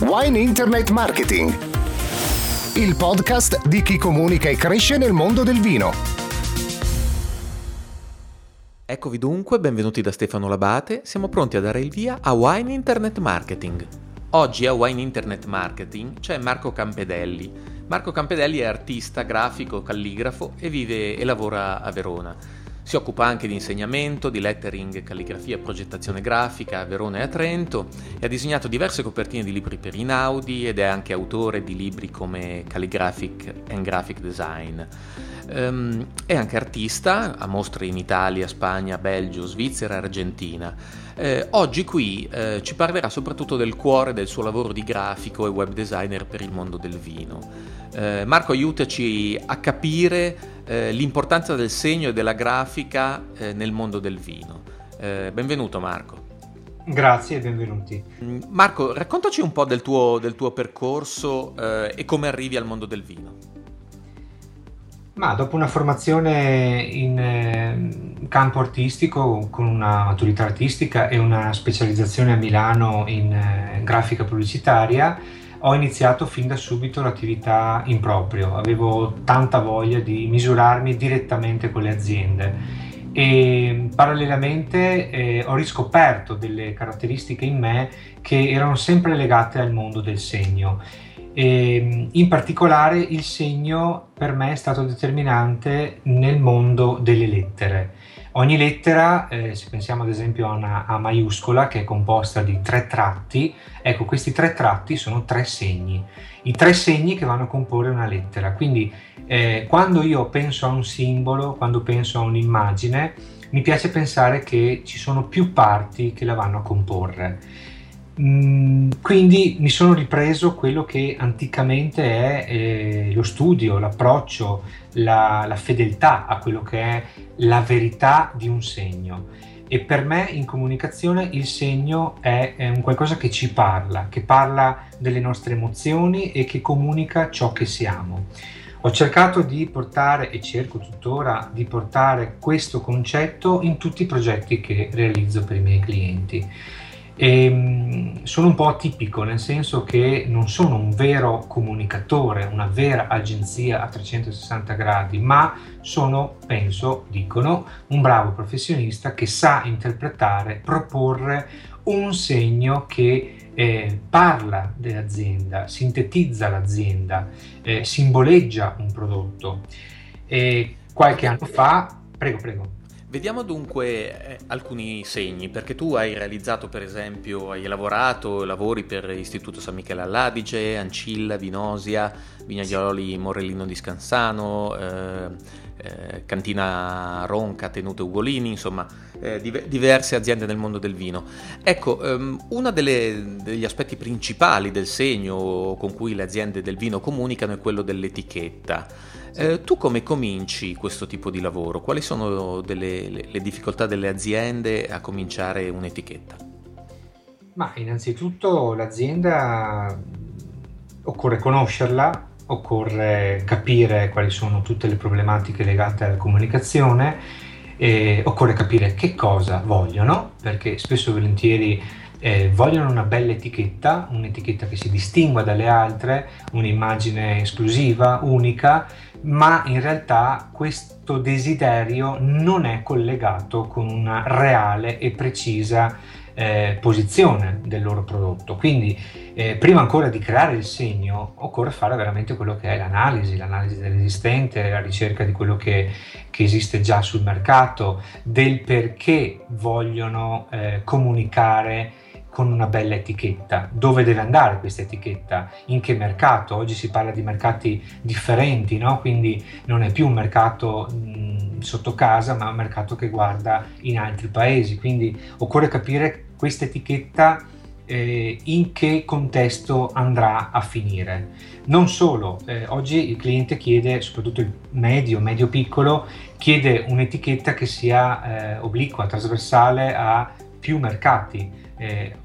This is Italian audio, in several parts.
Wine Internet Marketing, il podcast di chi comunica e cresce nel mondo del vino. Eccovi dunque, benvenuti da Stefano Labate, siamo pronti a dare il via a Wine Internet Marketing. Oggi a Wine Internet Marketing c'è Marco Campedelli. Marco Campedelli è artista, grafico, calligrafo e vive e lavora a Verona. Si occupa anche di insegnamento, di lettering, calligrafia e progettazione grafica a Verona e a Trento e ha disegnato diverse copertine di libri per Inaudi ed è anche autore di libri come Calligraphic and Graphic Design. Um, è anche artista, ha mostre in Italia, Spagna, Belgio, Svizzera e Argentina. Eh, oggi qui eh, ci parlerà soprattutto del cuore del suo lavoro di grafico e web designer per il mondo del vino. Eh, Marco, aiutaci a capire eh, l'importanza del segno e della grafica eh, nel mondo del vino. Eh, benvenuto Marco. Grazie e benvenuti. Mm, Marco, raccontaci un po' del tuo, del tuo percorso eh, e come arrivi al mondo del vino. Ma dopo una formazione in eh, campo artistico con una maturità artistica e una specializzazione a Milano in grafica pubblicitaria, ho iniziato fin da subito l'attività in proprio, avevo tanta voglia di misurarmi direttamente con le aziende e parallelamente eh, ho riscoperto delle caratteristiche in me che erano sempre legate al mondo del segno. E, in particolare il segno per me è stato determinante nel mondo delle lettere. Ogni lettera, eh, se pensiamo ad esempio a una A maiuscola che è composta di tre tratti, ecco questi tre tratti sono tre segni, i tre segni che vanno a comporre una lettera. Quindi eh, quando io penso a un simbolo, quando penso a un'immagine, mi piace pensare che ci sono più parti che la vanno a comporre. Mm, quindi mi sono ripreso quello che anticamente è eh, lo studio, l'approccio, la, la, fedeltà a quello che è la verità di un segno. E per me in comunicazione il segno è, è un qualcosa che ci parla, che parla delle nostre emozioni e che comunica ciò che siamo. Ho cercato di portare e cerco tuttora di portare questo concetto in tutti i progetti che realizzo per i miei clienti. E ehm, sono un po' atipico nel senso che non sono un vero comunicatore, una vera agenzia a 360 gradi, ma sono, penso, dicono, un bravo professionista che sa interpretare, proporre un segno che eh, parla dell'azienda, sintetizza l'azienda, eh, simboleggia un prodotto. E qualche anno fa, prego, prego. Vediamo dunque eh, alcuni segni, perché tu hai realizzato per esempio, hai lavorato, lavori per l'Istituto San Michele all'Adige, Ancilla, Vinosia, Vignaioli Morellino di Scansano, eh, eh, Cantina Ronca, Tenute Ugolini, insomma eh, div- diverse aziende nel mondo del vino. Ecco, um, uno degli aspetti principali del segno con cui le aziende del vino comunicano è quello dell'etichetta. Eh, tu come cominci questo tipo di lavoro? Quali sono delle, le, le difficoltà delle aziende a cominciare un'etichetta? Ma innanzitutto l'azienda occorre conoscerla, occorre capire quali sono tutte le problematiche legate alla comunicazione, e occorre capire che cosa vogliono, perché spesso e volentieri eh, vogliono una bella etichetta, un'etichetta che si distingua dalle altre, un'immagine esclusiva, unica, ma in realtà questo desiderio non è collegato con una reale e precisa eh, posizione del loro prodotto. Quindi eh, prima ancora di creare il segno occorre fare veramente quello che è l'analisi, l'analisi dell'esistente, la ricerca di quello che, che esiste già sul mercato, del perché vogliono eh, comunicare con una bella etichetta. Dove deve andare questa etichetta? In che mercato? Oggi si parla di mercati differenti, no? quindi non è più un mercato mh, sotto casa, ma un mercato che guarda in altri paesi. Quindi occorre capire questa etichetta eh, in che contesto andrà a finire. Non solo, eh, oggi il cliente chiede, soprattutto il medio, medio-piccolo, chiede un'etichetta che sia eh, obliqua, trasversale a più mercati. Eh,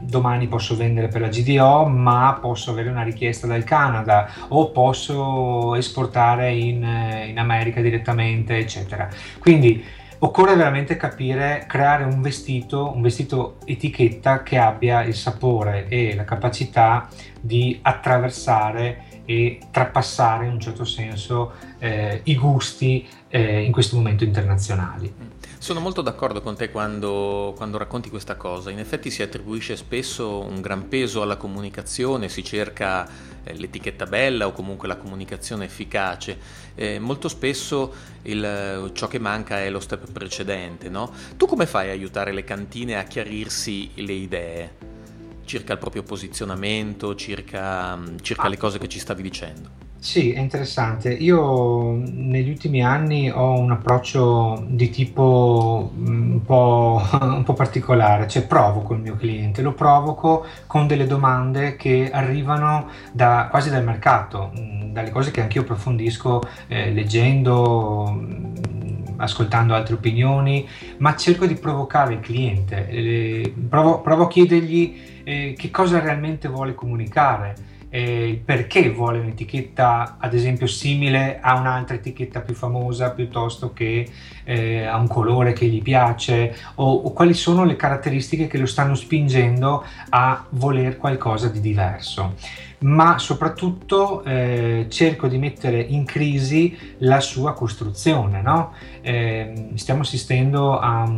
domani posso vendere per la GDO, ma posso avere una richiesta dal Canada o posso esportare in, in America direttamente, eccetera. Quindi occorre veramente capire, creare un vestito, un vestito etichetta che abbia il sapore e la capacità di attraversare e trapassare in un certo senso eh, i gusti eh, in questo momento internazionali. Sono molto d'accordo con te quando, quando, racconti questa cosa. In effetti si attribuisce spesso un gran peso alla comunicazione, si cerca eh, l'etichetta bella o comunque la comunicazione efficace. Eh, molto spesso il, ciò che manca è lo step precedente. No? Tu come fai a aiutare le cantine a chiarirsi le idee? circa il proprio posizionamento, circa, circa ah. le cose che ci stavi dicendo. Sì, è interessante. Io negli ultimi anni ho un approccio di tipo un po', un po', particolare, cioè provoco il mio cliente, lo provoco con delle domande che arrivano da, quasi dal mercato, dalle cose che anch'io approfondisco eh, leggendo, ascoltando altre opinioni, ma cerco di provocare il cliente, eh, provo, provo a chiedergli eh, che cosa realmente vuole comunicare, eh, perché vuole un'etichetta ad esempio simile a un'altra etichetta più famosa piuttosto che eh, a un colore che gli piace? O, o, quali sono le caratteristiche che lo stanno spingendo a voler qualcosa di diverso? Ma soprattutto eh, cerco di mettere in crisi la sua costruzione no? eh, stiamo assistendo a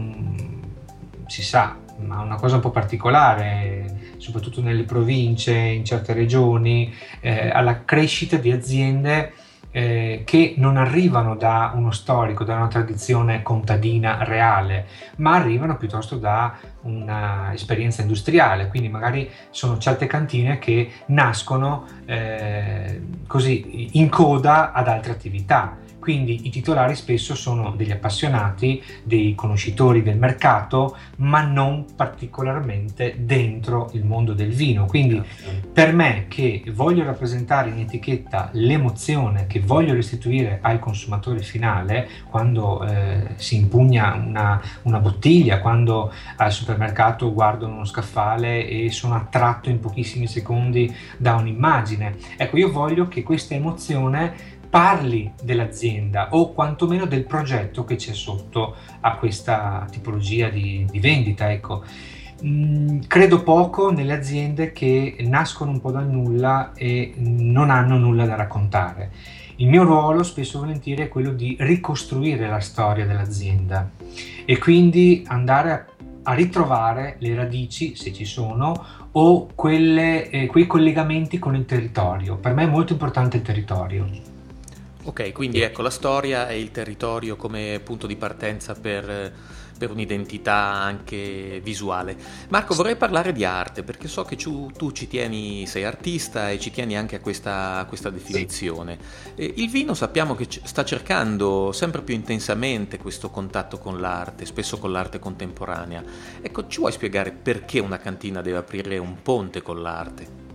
si sa ma una cosa un po' particolare, soprattutto nelle province, in certe regioni, eh, alla crescita di aziende eh, che non arrivano da uno storico, da una tradizione contadina reale, ma arrivano piuttosto da un'esperienza industriale, quindi magari sono certe cantine che nascono eh, così in coda ad altre attività quindi i titolari spesso sono degli appassionati, dei conoscitori del mercato, ma non particolarmente dentro il mondo del vino. Quindi certo. per me che voglio rappresentare in etichetta l'emozione che voglio restituire al consumatore finale quando eh, si impugna una, una bottiglia, quando al supermercato guardo uno scaffale e sono attratto in pochissimi secondi da un'immagine. Ecco, io voglio che questa emozione parli dell'azienda o quantomeno del progetto che c'è sotto a questa tipologia di, di vendita. Ecco. Mm, credo poco nelle aziende che nascono un po' dal nulla e non hanno nulla da raccontare. Il mio ruolo spesso e volentieri è quello di ricostruire la storia dell'azienda e quindi andare a, a ritrovare le radici, se ci sono, o quelle, eh, quei collegamenti con il territorio. Per me è molto importante il territorio. Ok, quindi ecco la storia e il territorio come punto di partenza per, per un'identità anche visuale. Marco, vorrei parlare di arte perché so che tu, tu ci tieni, sei artista e ci tieni anche a questa, a questa definizione. Sì. Il vino sappiamo che sta cercando sempre più intensamente questo contatto con l'arte, spesso con l'arte contemporanea. Ecco, ci vuoi spiegare perché una cantina deve aprire un ponte con l'arte?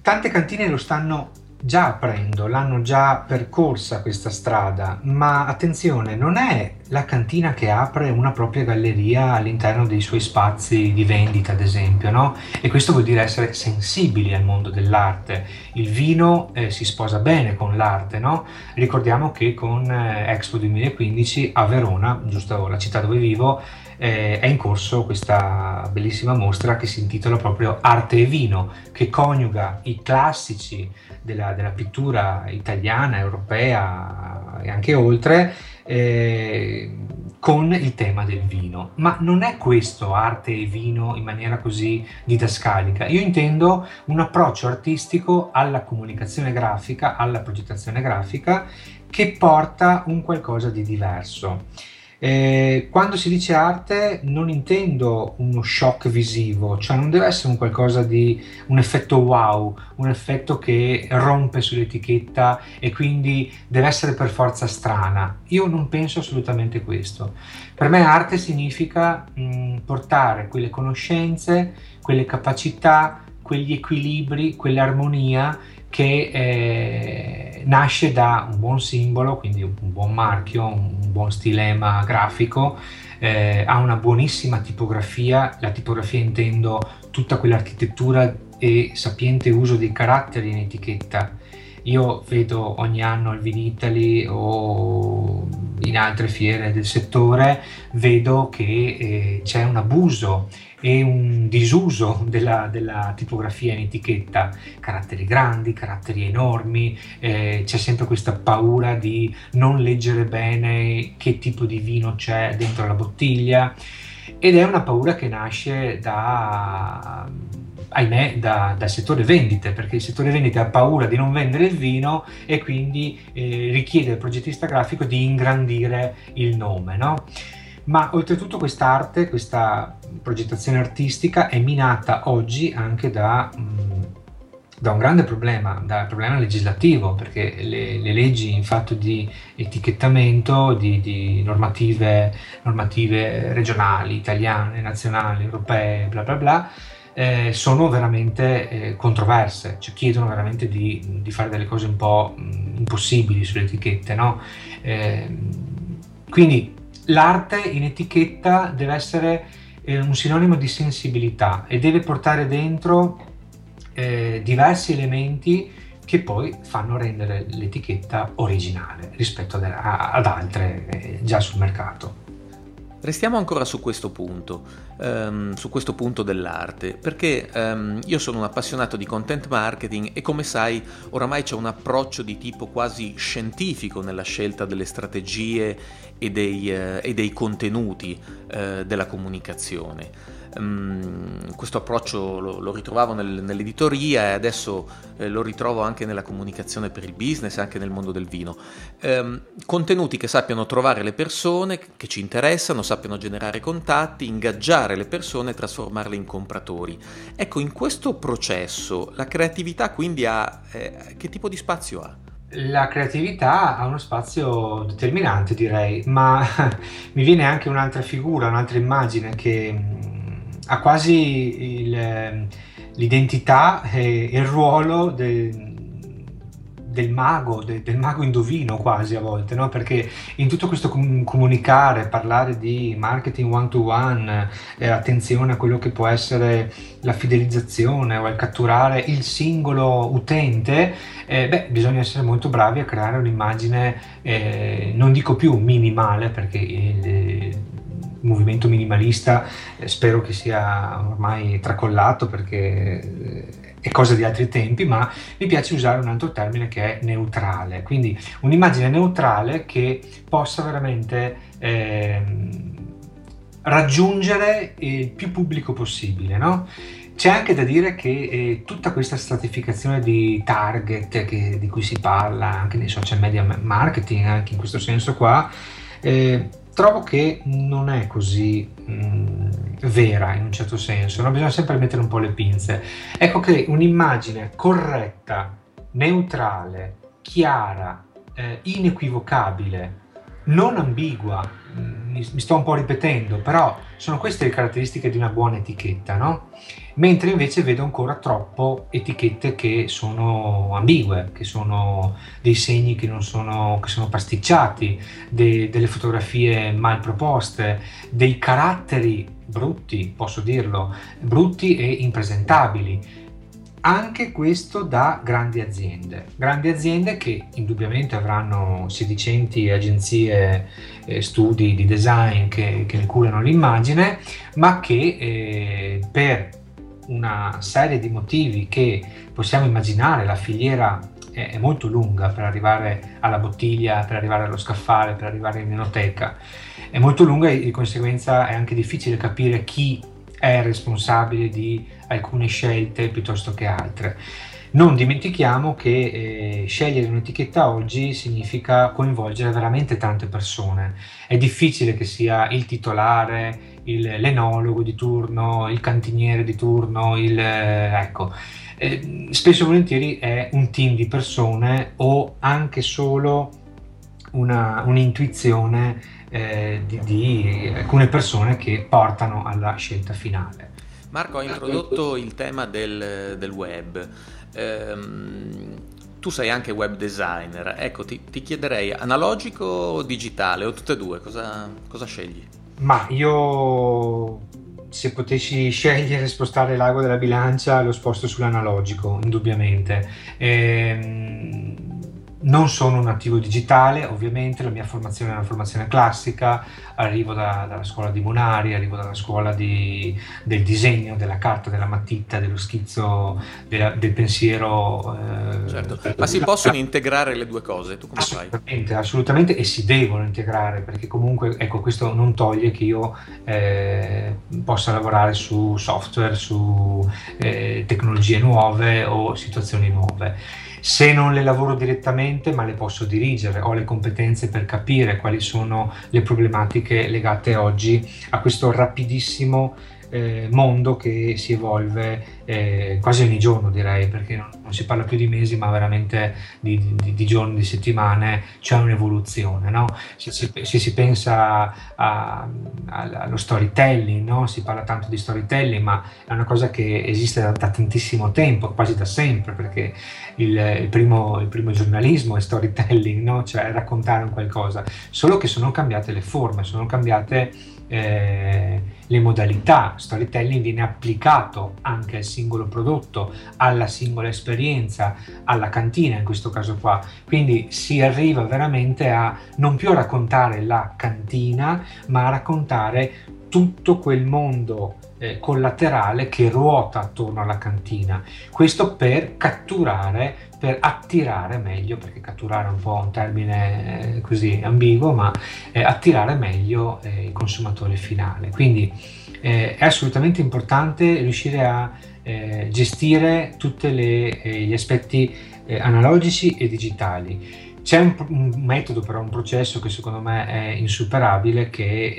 Tante cantine lo stanno già aprendo, l'hanno già percorsa questa strada, ma attenzione, non è la cantina che apre una propria galleria all'interno dei suoi spazi di vendita, ad esempio, no? E questo vuol dire essere sensibili al mondo dell'arte. Il vino eh, si sposa bene con l'arte, no? Ricordiamo che con eh, Expo 2015 a Verona, giusto la città dove vivo, eh, è in corso questa bellissima mostra che si intitola proprio Arte e Vino, che coniuga i classici della, della pittura italiana, europea e anche oltre, eh, con il tema del vino. Ma non è questo arte e vino in maniera così didascalica. Io intendo un approccio artistico alla comunicazione grafica, alla progettazione grafica, che porta un qualcosa di diverso. Eh, quando si dice arte non intendo uno shock visivo, cioè non deve essere un qualcosa di un effetto wow, un effetto che rompe sull'etichetta e quindi deve essere per forza strana. Io non penso assolutamente questo. Per me arte significa mh, portare quelle conoscenze, quelle capacità, quegli equilibri, quell'armonia che eh, nasce da un buon simbolo, quindi un buon marchio, un buon stilema grafico, eh, ha una buonissima tipografia, la tipografia intendo tutta quell'architettura e sapiente uso dei caratteri in etichetta. Io vedo ogni anno il Vinitali o in altre fiere del settore vedo che eh, c'è un abuso e un disuso della, della, tipografia in etichetta, caratteri grandi, caratteri enormi, eh, c'è sempre questa paura di non leggere bene che tipo di vino c'è dentro la bottiglia ed è una paura che nasce da ahimè, da, dal settore vendite, perché il settore vendite ha paura di non vendere il vino e quindi eh, richiede al progettista grafico di ingrandire il nome. No? Ma oltretutto quest'arte, questa progettazione artistica è minata oggi anche da, mm, da un grande problema, dal problema legislativo, perché le, le leggi in fatto di etichettamento, di, di normative, normative regionali, italiane, nazionali, europee, bla bla bla, eh, sono veramente eh, controverse, cioè chiedono veramente di, di, fare delle cose un po' mm, impossibili sulle etichette. No? Eh, quindi l'arte in etichetta deve essere eh, un sinonimo di sensibilità e deve portare dentro eh, diversi elementi che poi fanno rendere l'etichetta originale rispetto ad, ad altre eh, già sul mercato. Restiamo ancora su questo punto, um, su questo punto dell'arte, perché um, io sono un appassionato di content marketing e come sai oramai c'è un approccio di tipo quasi scientifico nella scelta delle strategie e dei, uh, e dei contenuti uh, della comunicazione. Um, questo approccio lo, lo ritrovavo nel, nell'editoria e adesso eh, lo ritrovo anche nella comunicazione per il business e anche nel mondo del vino. Um, contenuti che sappiano trovare le persone che ci interessano, sappiano generare contatti, ingaggiare le persone e trasformarle in compratori. Ecco, in questo processo la creatività quindi ha... Eh, che tipo di spazio ha? La creatività ha uno spazio determinante, direi, ma mi viene anche un'altra figura, un'altra immagine che ha quasi il, l'identità e il ruolo de, del mago, de, del mago indovino quasi a volte, no? perché in tutto questo com- comunicare, parlare di marketing one to one, eh, attenzione a quello che può essere la fidelizzazione o il catturare il singolo utente, eh, beh, bisogna essere molto bravi a creare un'immagine, eh, non dico più minimale, perché eh, movimento minimalista eh, spero che sia ormai tracollato perché è cosa di altri tempi, ma mi piace usare un altro termine che è neutrale, quindi un'immagine neutrale che possa veramente eh, raggiungere il più pubblico possibile. No? C'è anche da dire che eh, tutta questa stratificazione di target che, di cui si parla anche nei social media marketing, anche in questo senso qua, eh, trovo che non è così mh, mm, vera in un certo senso, no? bisogna sempre mettere un po' le pinze. Ecco che un'immagine corretta, neutrale, chiara, eh, inequivocabile, non ambigua, mi, mi, sto un po' ripetendo, però sono queste le caratteristiche di una buona etichetta, no? mentre invece vedo ancora troppo etichette che sono ambigue, che sono dei segni che, sono, che sono pasticciati, de, delle fotografie mal proposte, dei caratteri brutti, posso dirlo, brutti e impresentabili. Anche questo da grandi aziende, grandi aziende che indubbiamente avranno sedicenti agenzie, eh, studi di design che, che ne curano l'immagine, ma che eh, per una serie di motivi che possiamo immaginare, la filiera è, è molto lunga per arrivare alla bottiglia, per arrivare allo scaffale, per arrivare in enoteca, è molto lunga e di conseguenza è anche difficile capire chi è responsabile di alcune scelte piuttosto che altre. Non dimentichiamo che eh, scegliere un'etichetta oggi significa coinvolgere veramente tante persone. È difficile che sia il titolare, il, l'enologo di turno, il cantiniere di turno, il, ecco, eh, spesso e volentieri è un team di persone o anche solo una, un'intuizione eh, di, di, alcune persone che portano alla scelta finale. Marco ha introdotto il tema del, del web. Ehm, tu sei anche web designer, ecco ti, ti, chiederei analogico o digitale o tutte e due, cosa, cosa scegli? Ma io se potessi scegliere spostare l'ago della bilancia lo sposto sull'analogico, indubbiamente. Ehm, non sono un nativo digitale, ovviamente la mia formazione è una formazione classica, arrivo da, dalla scuola di Munari, arrivo dalla scuola di, del disegno, della carta, della matita, dello schizzo, della, del pensiero. Eh, certo. Ma si possono integrare le due cose? Tu come assolutamente, fai? Assolutamente, e si devono integrare, perché comunque ecco, questo non toglie che io eh, possa lavorare su software, su eh, tecnologie nuove o situazioni nuove se non le lavoro direttamente ma le posso dirigere, ho le competenze per capire quali sono le problematiche legate oggi a questo rapidissimo eh, mondo che si evolve eh, quasi ogni giorno direi perché non, non, si parla più di mesi ma veramente di, di, di giorni, di settimane, c'è un'evoluzione. No? Se, si, se, si, pensa a, a, allo storytelling, no? si parla tanto di storytelling ma è una cosa che esiste da, da tantissimo tempo, quasi da sempre perché il, il, primo, il primo, giornalismo è storytelling, no? cioè raccontare un qualcosa, solo che sono cambiate le forme, sono cambiate eh, le modalità. Storytelling viene applicato anche al singolo prodotto, alla singola esperienza, alla cantina in questo caso qua. Quindi si arriva veramente a non più raccontare la cantina, ma a raccontare tutto quel mondo eh, collaterale che ruota attorno alla cantina. Questo per catturare, per attirare meglio, perché catturare è un po' un termine eh, così ambiguo, ma eh, attirare meglio eh, il consumatore finale. Quindi eh, è assolutamente importante riuscire a eh, gestire tutti gli aspetti analogici e digitali c'è un, un, metodo, però un processo che secondo me è insuperabile che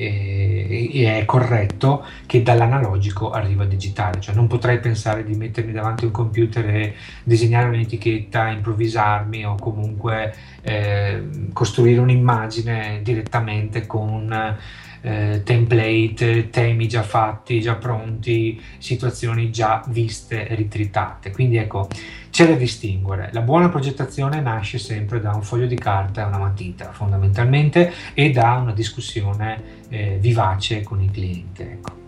è, è, corretto, che dall'analogico arriva al digitale. Cioè non potrei pensare di mettermi davanti a un computer e disegnare un'etichetta, improvvisarmi o comunque eh, costruire un'immagine direttamente con eh, template, temi già fatti, già pronti, situazioni già viste, ritritate. Quindi ecco, c'è da distinguere. La buona progettazione nasce sempre da un foglio di carta e una matita, fondamentalmente, e da una discussione eh, vivace con il cliente. Ecco.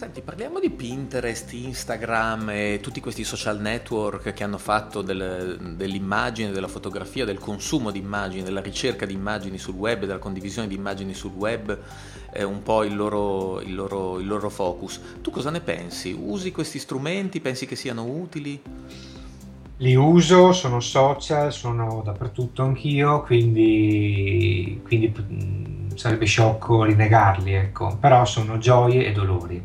Senti, parliamo di Pinterest, Instagram e tutti questi social network che hanno fatto del, dell'immagine, della fotografia, del consumo di immagini, della ricerca di immagini sul web, della condivisione di immagini sul web, eh, un po' il loro, il, loro, il loro focus. Tu cosa ne pensi? Usi questi strumenti? Pensi che siano utili? Li uso, sono social, sono dappertutto anch'io, quindi, quindi sarebbe sciocco rinegarli, ecco, però sono gioie e dolori.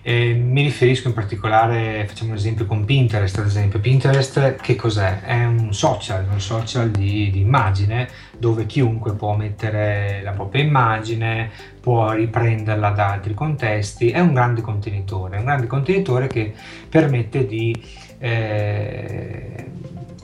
E mi riferisco in particolare, facciamo un esempio con Pinterest, ad esempio. Pinterest che cos'è? È un social, un social di, di immagine dove chiunque può mettere la propria immagine, può riprenderla da altri contesti, è un grande contenitore, un grande contenitore che permette di eh,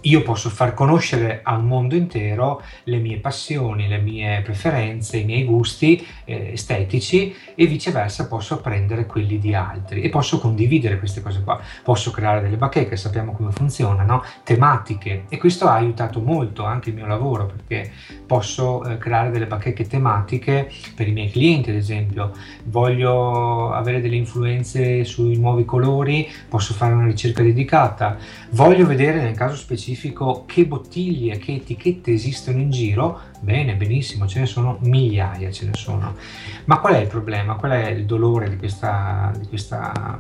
io posso far conoscere al mondo intero le mie passioni, le mie preferenze, i miei gusti eh, estetici e viceversa posso apprendere quelli di altri e posso condividere queste cose qua. Posso creare delle bacheche, sappiamo come funzionano, tematiche e questo ha aiutato molto anche il mio lavoro perché posso eh, creare delle bacheche tematiche per i miei clienti ad esempio. Voglio avere delle influenze sui nuovi colori, posso fare una ricerca dedicata. Voglio vedere nel caso specifico specifico che bottiglie, che etichette esistono in giro, bene, benissimo, ce ne sono migliaia, ce ne sono. Ma qual è il problema? Qual è il dolore di questa, di questa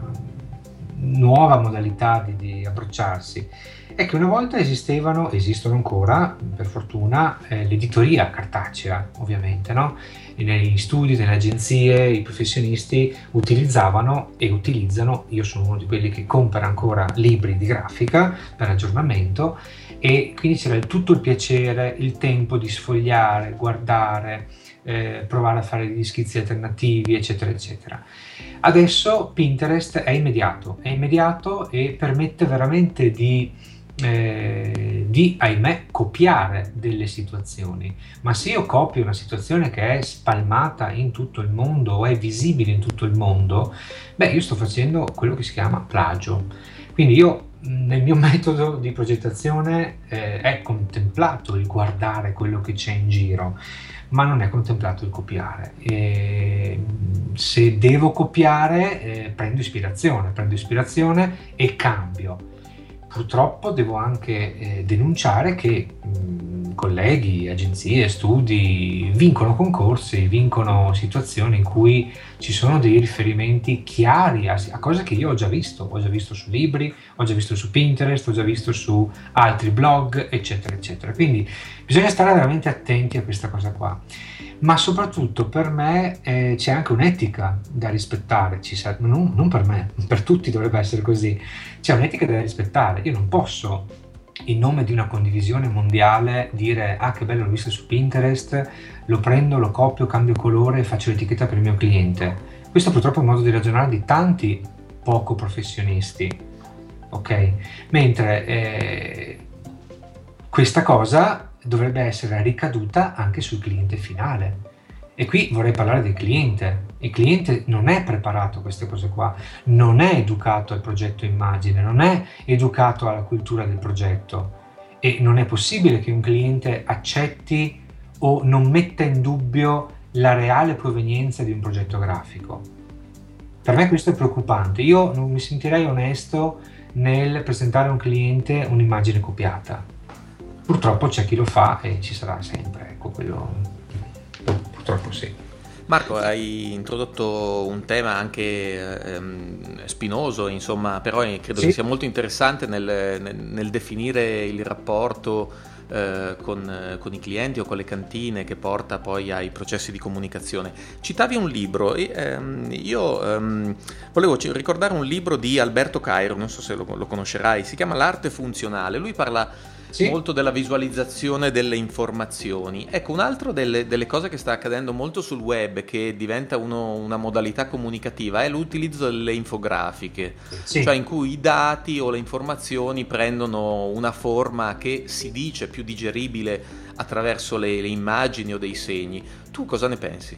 nuova modalità di, di, approcciarsi? È che una volta esistevano, esistono ancora, per fortuna, eh, l'editoria cartacea, ovviamente, no? Negli studi, nelle agenzie, i professionisti utilizzavano e utilizzano, io sono uno di quelli che compra ancora libri di grafica per aggiornamento e quindi c'era tutto il piacere, il tempo di sfogliare, guardare, eh, provare a fare degli schizzi alternativi, eccetera, eccetera. Adesso Pinterest è immediato, è immediato e permette veramente di eh, di, ahimè, copiare delle situazioni. Ma se io copio una situazione che è spalmata in tutto il mondo o è visibile in tutto il mondo, beh, io sto facendo quello che si chiama plagio. Quindi io nel mio metodo di progettazione eh, è contemplato il guardare quello che c'è in giro, ma non è contemplato il copiare. E se devo copiare, eh, prendo ispirazione, prendo ispirazione e cambio purtroppo devo anche eh, denunciare che mh, colleghi, agenzie, studi vincono concorsi, vincono situazioni in cui ci sono dei riferimenti chiari a, a, cose che io ho già visto, ho già visto su libri, ho già visto su Pinterest, ho già visto su altri blog, eccetera, eccetera. Quindi bisogna stare veramente attenti a questa cosa qua ma soprattutto per me eh, c'è anche un'etica da rispettare, sa- non, non, per me, per tutti dovrebbe essere così, c'è un'etica da rispettare, io non posso in nome di una condivisione mondiale dire ah che bello l'ho visto su Pinterest, lo prendo, lo copio, cambio colore e faccio l'etichetta per il mio cliente. Questo purtroppo è un modo di ragionare di tanti poco professionisti, ok? Mentre eh, questa cosa dovrebbe essere ricaduta anche sul cliente finale. E qui vorrei parlare del cliente. Il cliente non è preparato a queste cose qua, non è educato al progetto immagine, non è educato alla cultura del progetto e non è possibile che un cliente accetti o non metta in dubbio la reale provenienza di un progetto grafico. Per me questo è preoccupante. Io non mi sentirei onesto nel presentare a un cliente un'immagine copiata Purtroppo c'è chi lo fa e ci sarà sempre, ecco, quello purtroppo sì. Marco, hai introdotto un tema anche ehm, spinoso, insomma, però credo sì. che sia molto interessante nel, nel, nel definire il rapporto eh, con, con, i clienti o con le cantine che porta poi ai processi di comunicazione. Citavi un libro e ehm, io ehm, volevo ricordare un libro di Alberto Cairo, non so se lo, lo conoscerai, si chiama L'arte funzionale. Lui parla sì. molto della visualizzazione delle informazioni. Ecco, un'altra delle, delle, cose che sta accadendo molto sul web, che diventa uno, una modalità comunicativa, è l'utilizzo delle infografiche, sì. cioè in cui i dati o le informazioni prendono una forma che si dice più digeribile attraverso le, le immagini o dei segni. Tu cosa ne pensi?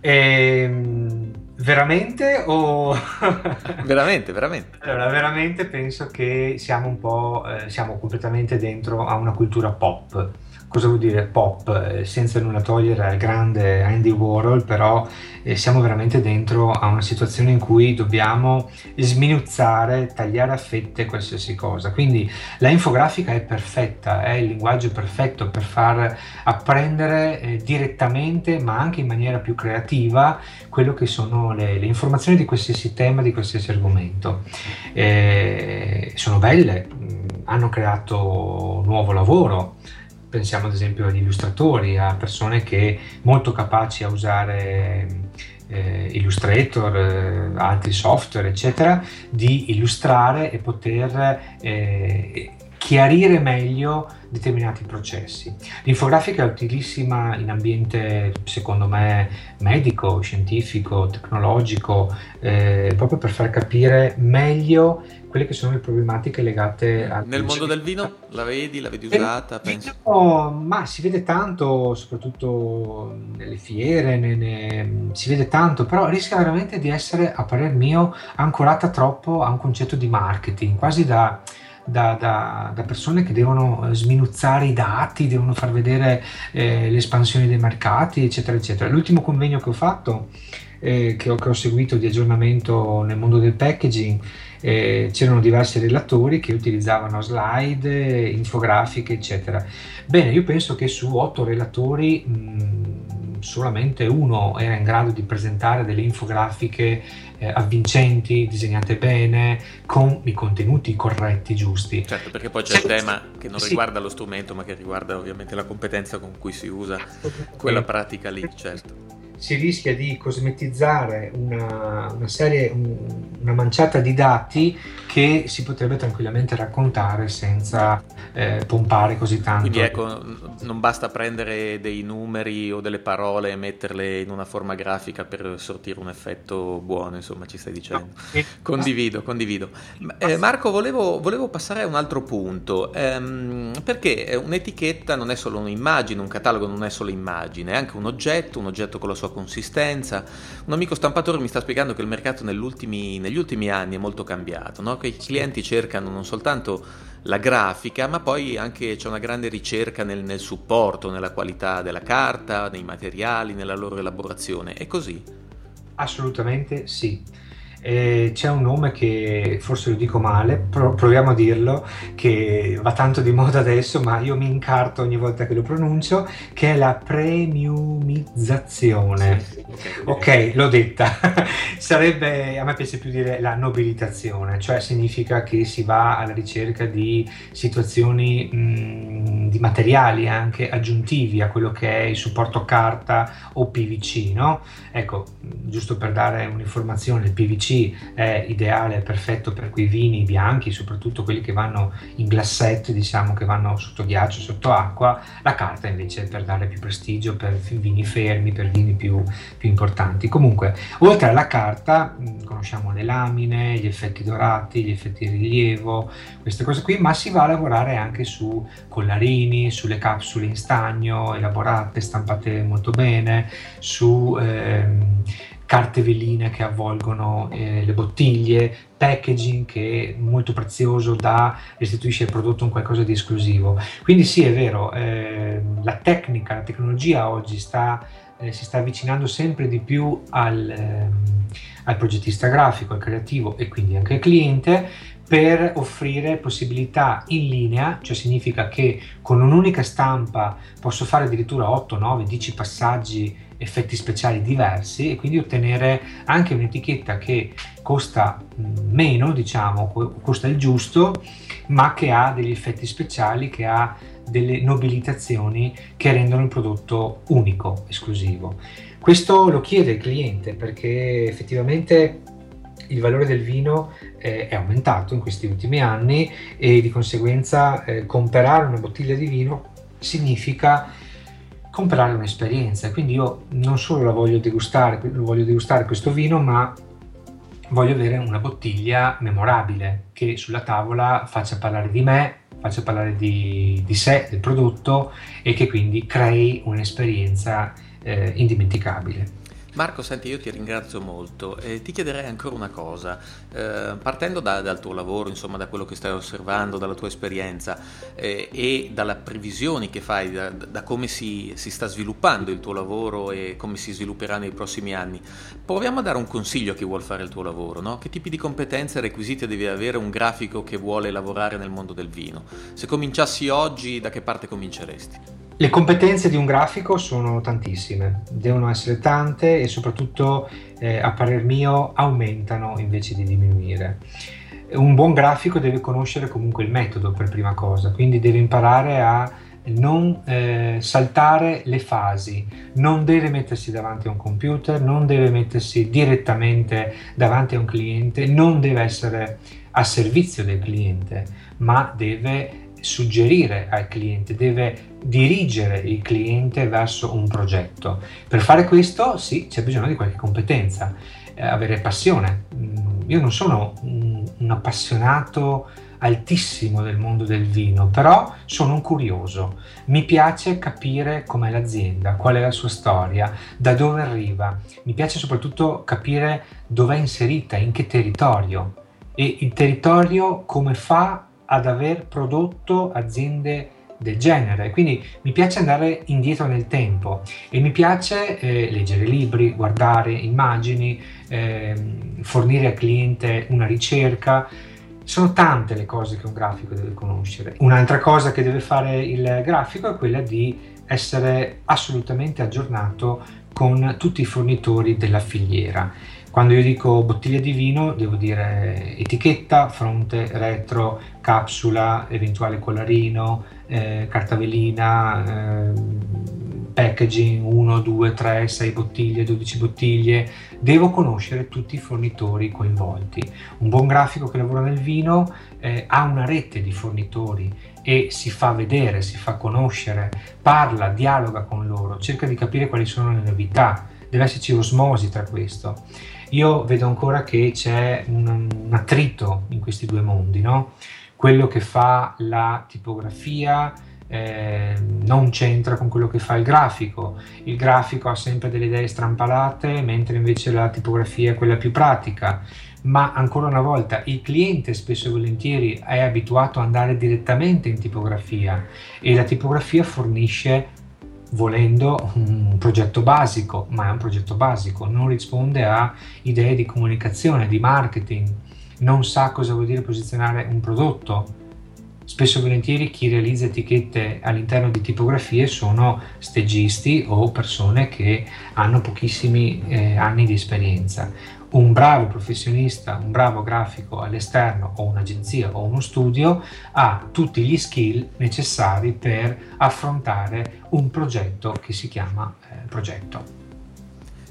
Ehm Veramente o... veramente, veramente. Allora, veramente penso che siamo un po', eh, siamo completamente dentro a una cultura pop cosa vuol dire pop, eh, senza nulla togliere al grande Andy Warhol, però eh, siamo veramente dentro a una situazione in cui dobbiamo sminuzzare, tagliare a fette qualsiasi cosa. Quindi la infografica è perfetta, è il linguaggio perfetto per far apprendere eh, direttamente, ma anche in maniera più creativa, quello che sono le, le informazioni di qualsiasi tema, di qualsiasi argomento. Eh, sono belle, mh, hanno creato nuovo lavoro pensiamo ad esempio agli illustratori, a persone che molto capaci a usare eh, Illustrator, eh, altri software, eccetera, di illustrare e poter eh, chiarire meglio determinati processi. L'infografica è utilissima in ambiente, secondo me, medico, scientifico, tecnologico, eh, proprio per far capire meglio quelle che sono le problematiche legate al... Nel mondo del vino la vedi, la vedi usata? Penso? Vino, ma si vede tanto, soprattutto nelle fiere, nelle, si vede tanto, però rischia veramente di essere, a parer mio, ancorata troppo a un concetto di marketing, quasi da... Da, da, da, persone che devono sminuzzare i dati, devono far vedere eh, le espansioni dei mercati, eccetera, eccetera. L'ultimo convegno che ho fatto, eh, che, ho, che, ho, seguito di aggiornamento nel mondo del packaging, eh, c'erano diversi relatori che utilizzavano slide, infografiche, eccetera. Bene, io penso che su otto relatori mh, solamente uno era in grado di presentare delle infografiche eh, avvincenti, disegnate bene, con i contenuti corretti, giusti. Certo, perché poi c'è il tema che non sì. riguarda lo strumento, ma che riguarda ovviamente la competenza con cui si usa quella pratica lì, certo si rischia di cosmetizzare una, una serie, un, una manciata di dati che si potrebbe tranquillamente raccontare senza eh, pompare così tanto. Quindi ecco, non basta prendere dei numeri o delle parole e metterle in una forma grafica per sortire un effetto buono, insomma ci stai dicendo. No. Condivido, condivido. Eh, Marco, volevo, volevo, passare a un altro punto, ehm, perché un'etichetta non è solo un'immagine, un catalogo non è solo immagine, è anche un oggetto, un oggetto con la sua sua consistenza. Un amico stampatore mi sta spiegando che il mercato negli ultimi anni è molto cambiato, no? che i clienti cercano non soltanto la grafica, ma poi anche c'è una grande ricerca nel, nel supporto, nella qualità della carta, nei materiali, nella loro elaborazione. È così? Assolutamente sì. Eh, c'è un nome che forse lo dico male, però proviamo a dirlo, che va tanto di moda adesso, ma io mi incarto ogni volta che lo pronuncio, che è la premiumizzazione. Sì, ok, l'ho detta. Sarebbe, a me piace più dire la nobilitazione, cioè significa che si va alla ricerca di situazioni mh, di materiali anche aggiuntivi a quello che è il supporto carta o PVC, no? Ecco, giusto per dare un'informazione, il PVC è ideale, è perfetto per quei vini bianchi, soprattutto quelli che vanno in glassette, diciamo che vanno sotto ghiaccio, sotto acqua, la carta invece è per dare più prestigio per vini fermi, per vini più, più importanti. Comunque, oltre alla carta, conosciamo le lamine, gli effetti dorati, gli effetti rilievo, queste cose qui, ma si va a lavorare anche su collarini, sulle capsule in stagno, elaborate, stampate molto bene, su... Ehm, carte veline che avvolgono eh, le bottiglie, packaging che è molto prezioso da restituisce al prodotto un qualcosa di esclusivo. Quindi sì, è vero, eh, la tecnica, la tecnologia oggi sta, eh, si sta avvicinando sempre di più al, ehm, al progettista grafico, al creativo e quindi anche al cliente per offrire possibilità in linea, cioè significa che con un'unica stampa posso fare addirittura 8, 9, 10 passaggi effetti speciali diversi e quindi ottenere anche un'etichetta che costa meno, diciamo, costa il giusto, ma che ha degli effetti speciali, che ha delle nobilitazioni che rendono il prodotto unico, esclusivo. Questo lo chiede il cliente perché effettivamente il valore del vino eh, è aumentato in questi ultimi anni e di conseguenza eh, comprare una bottiglia di vino significa comprare un'esperienza. Quindi io non solo la voglio degustare, voglio degustare questo vino, ma voglio avere una bottiglia memorabile che sulla tavola faccia parlare di me, faccia parlare di, di sé, del prodotto e che quindi crei un'esperienza eh, indimenticabile. Marco, senti, io ti ringrazio molto e ti chiederei ancora una cosa. Eh, partendo da, dal tuo lavoro, insomma, da quello che stai osservando, dalla tua esperienza eh, e dalle previsioni che fai, da, da come si, si, sta sviluppando il tuo lavoro e come si svilupperà nei prossimi anni, proviamo a dare un consiglio a chi vuole fare il tuo lavoro, no? Che tipi di competenze e requisiti deve avere un grafico che vuole lavorare nel mondo del vino? Se cominciassi oggi, da che parte cominceresti? Le competenze di un grafico sono tantissime, devono essere tante e soprattutto eh, a parer mio aumentano invece di diminuire. Un buon grafico deve conoscere comunque il metodo per prima cosa, quindi deve imparare a non eh, saltare le fasi, non deve mettersi davanti a un computer, non deve mettersi direttamente davanti a un cliente, non deve essere a servizio del cliente, ma deve suggerire al cliente, deve dirigere il cliente verso un progetto. Per fare questo, sì, c'è bisogno di qualche competenza, eh, avere passione. Mm, io non sono un, un appassionato altissimo del mondo del vino, però sono un curioso. Mi piace capire com'è l'azienda, qual è la sua storia, da dove arriva. Mi piace soprattutto capire dove è inserita, in che territorio e il territorio come fa ad aver prodotto aziende del genere. Quindi mi piace andare indietro nel tempo e mi piace eh, leggere libri, guardare immagini, eh, fornire al cliente una ricerca. Sono tante le cose che un grafico deve conoscere. Un'altra cosa che deve fare il grafico è quella di essere assolutamente aggiornato con tutti i fornitori della filiera quando io dico bottiglia di vino devo dire etichetta, fronte, retro, capsula, eventuale collarino, eh, carta velina, eh, packaging 1, 2, 3, 6 bottiglie, 12 bottiglie. Devo conoscere tutti i fornitori coinvolti. Un buon grafico che lavora nel vino eh, ha una rete di fornitori e si fa vedere, si fa conoscere, parla, dialoga con loro, cerca di capire quali sono le novità. Deve esserci osmosi tra questo io vedo ancora che c'è un, un attrito in questi due mondi, no? quello che fa la tipografia eh, non c'entra con quello che fa il grafico, il grafico ha sempre delle idee strampalate, mentre invece la tipografia è quella più pratica. Ma ancora una volta il cliente spesso e volentieri è abituato ad andare direttamente in tipografia e la tipografia fornisce volendo un progetto basico, ma è un progetto basico, non risponde a idee di comunicazione, di marketing, non sa cosa vuol dire posizionare un prodotto. Spesso e volentieri chi realizza etichette all'interno di tipografie sono stagisti o persone che hanno pochissimi eh, anni di esperienza un bravo professionista, un bravo grafico all'esterno o un'agenzia o uno studio ha tutti gli skill necessari per affrontare un progetto che si chiama eh, progetto.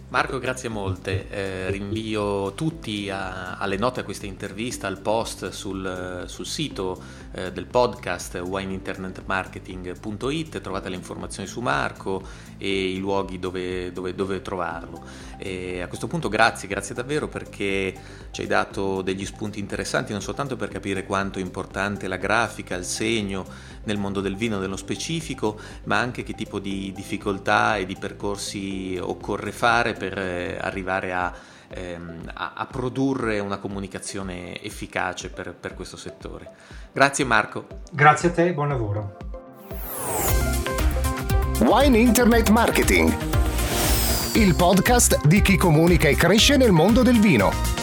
Marco, grazie molte. Eh, rinvio tutti a, alle note a questa intervista, al post sul, sul sito eh, del podcast wineinternetmarketing.it. Trovate le informazioni su Marco e i luoghi dove, dove, dove trovarlo. E a questo punto grazie, grazie davvero perché ci hai dato degli spunti interessanti non soltanto per capire quanto è importante la grafica, il segno nel mondo del vino nello specifico, ma anche che tipo di difficoltà e di percorsi occorre fare per eh, arrivare a, ehm, a, a, produrre una comunicazione efficace per, per questo settore. Grazie Marco. Grazie a te, buon lavoro. Wine Internet Marketing, il podcast di chi comunica e cresce nel mondo del vino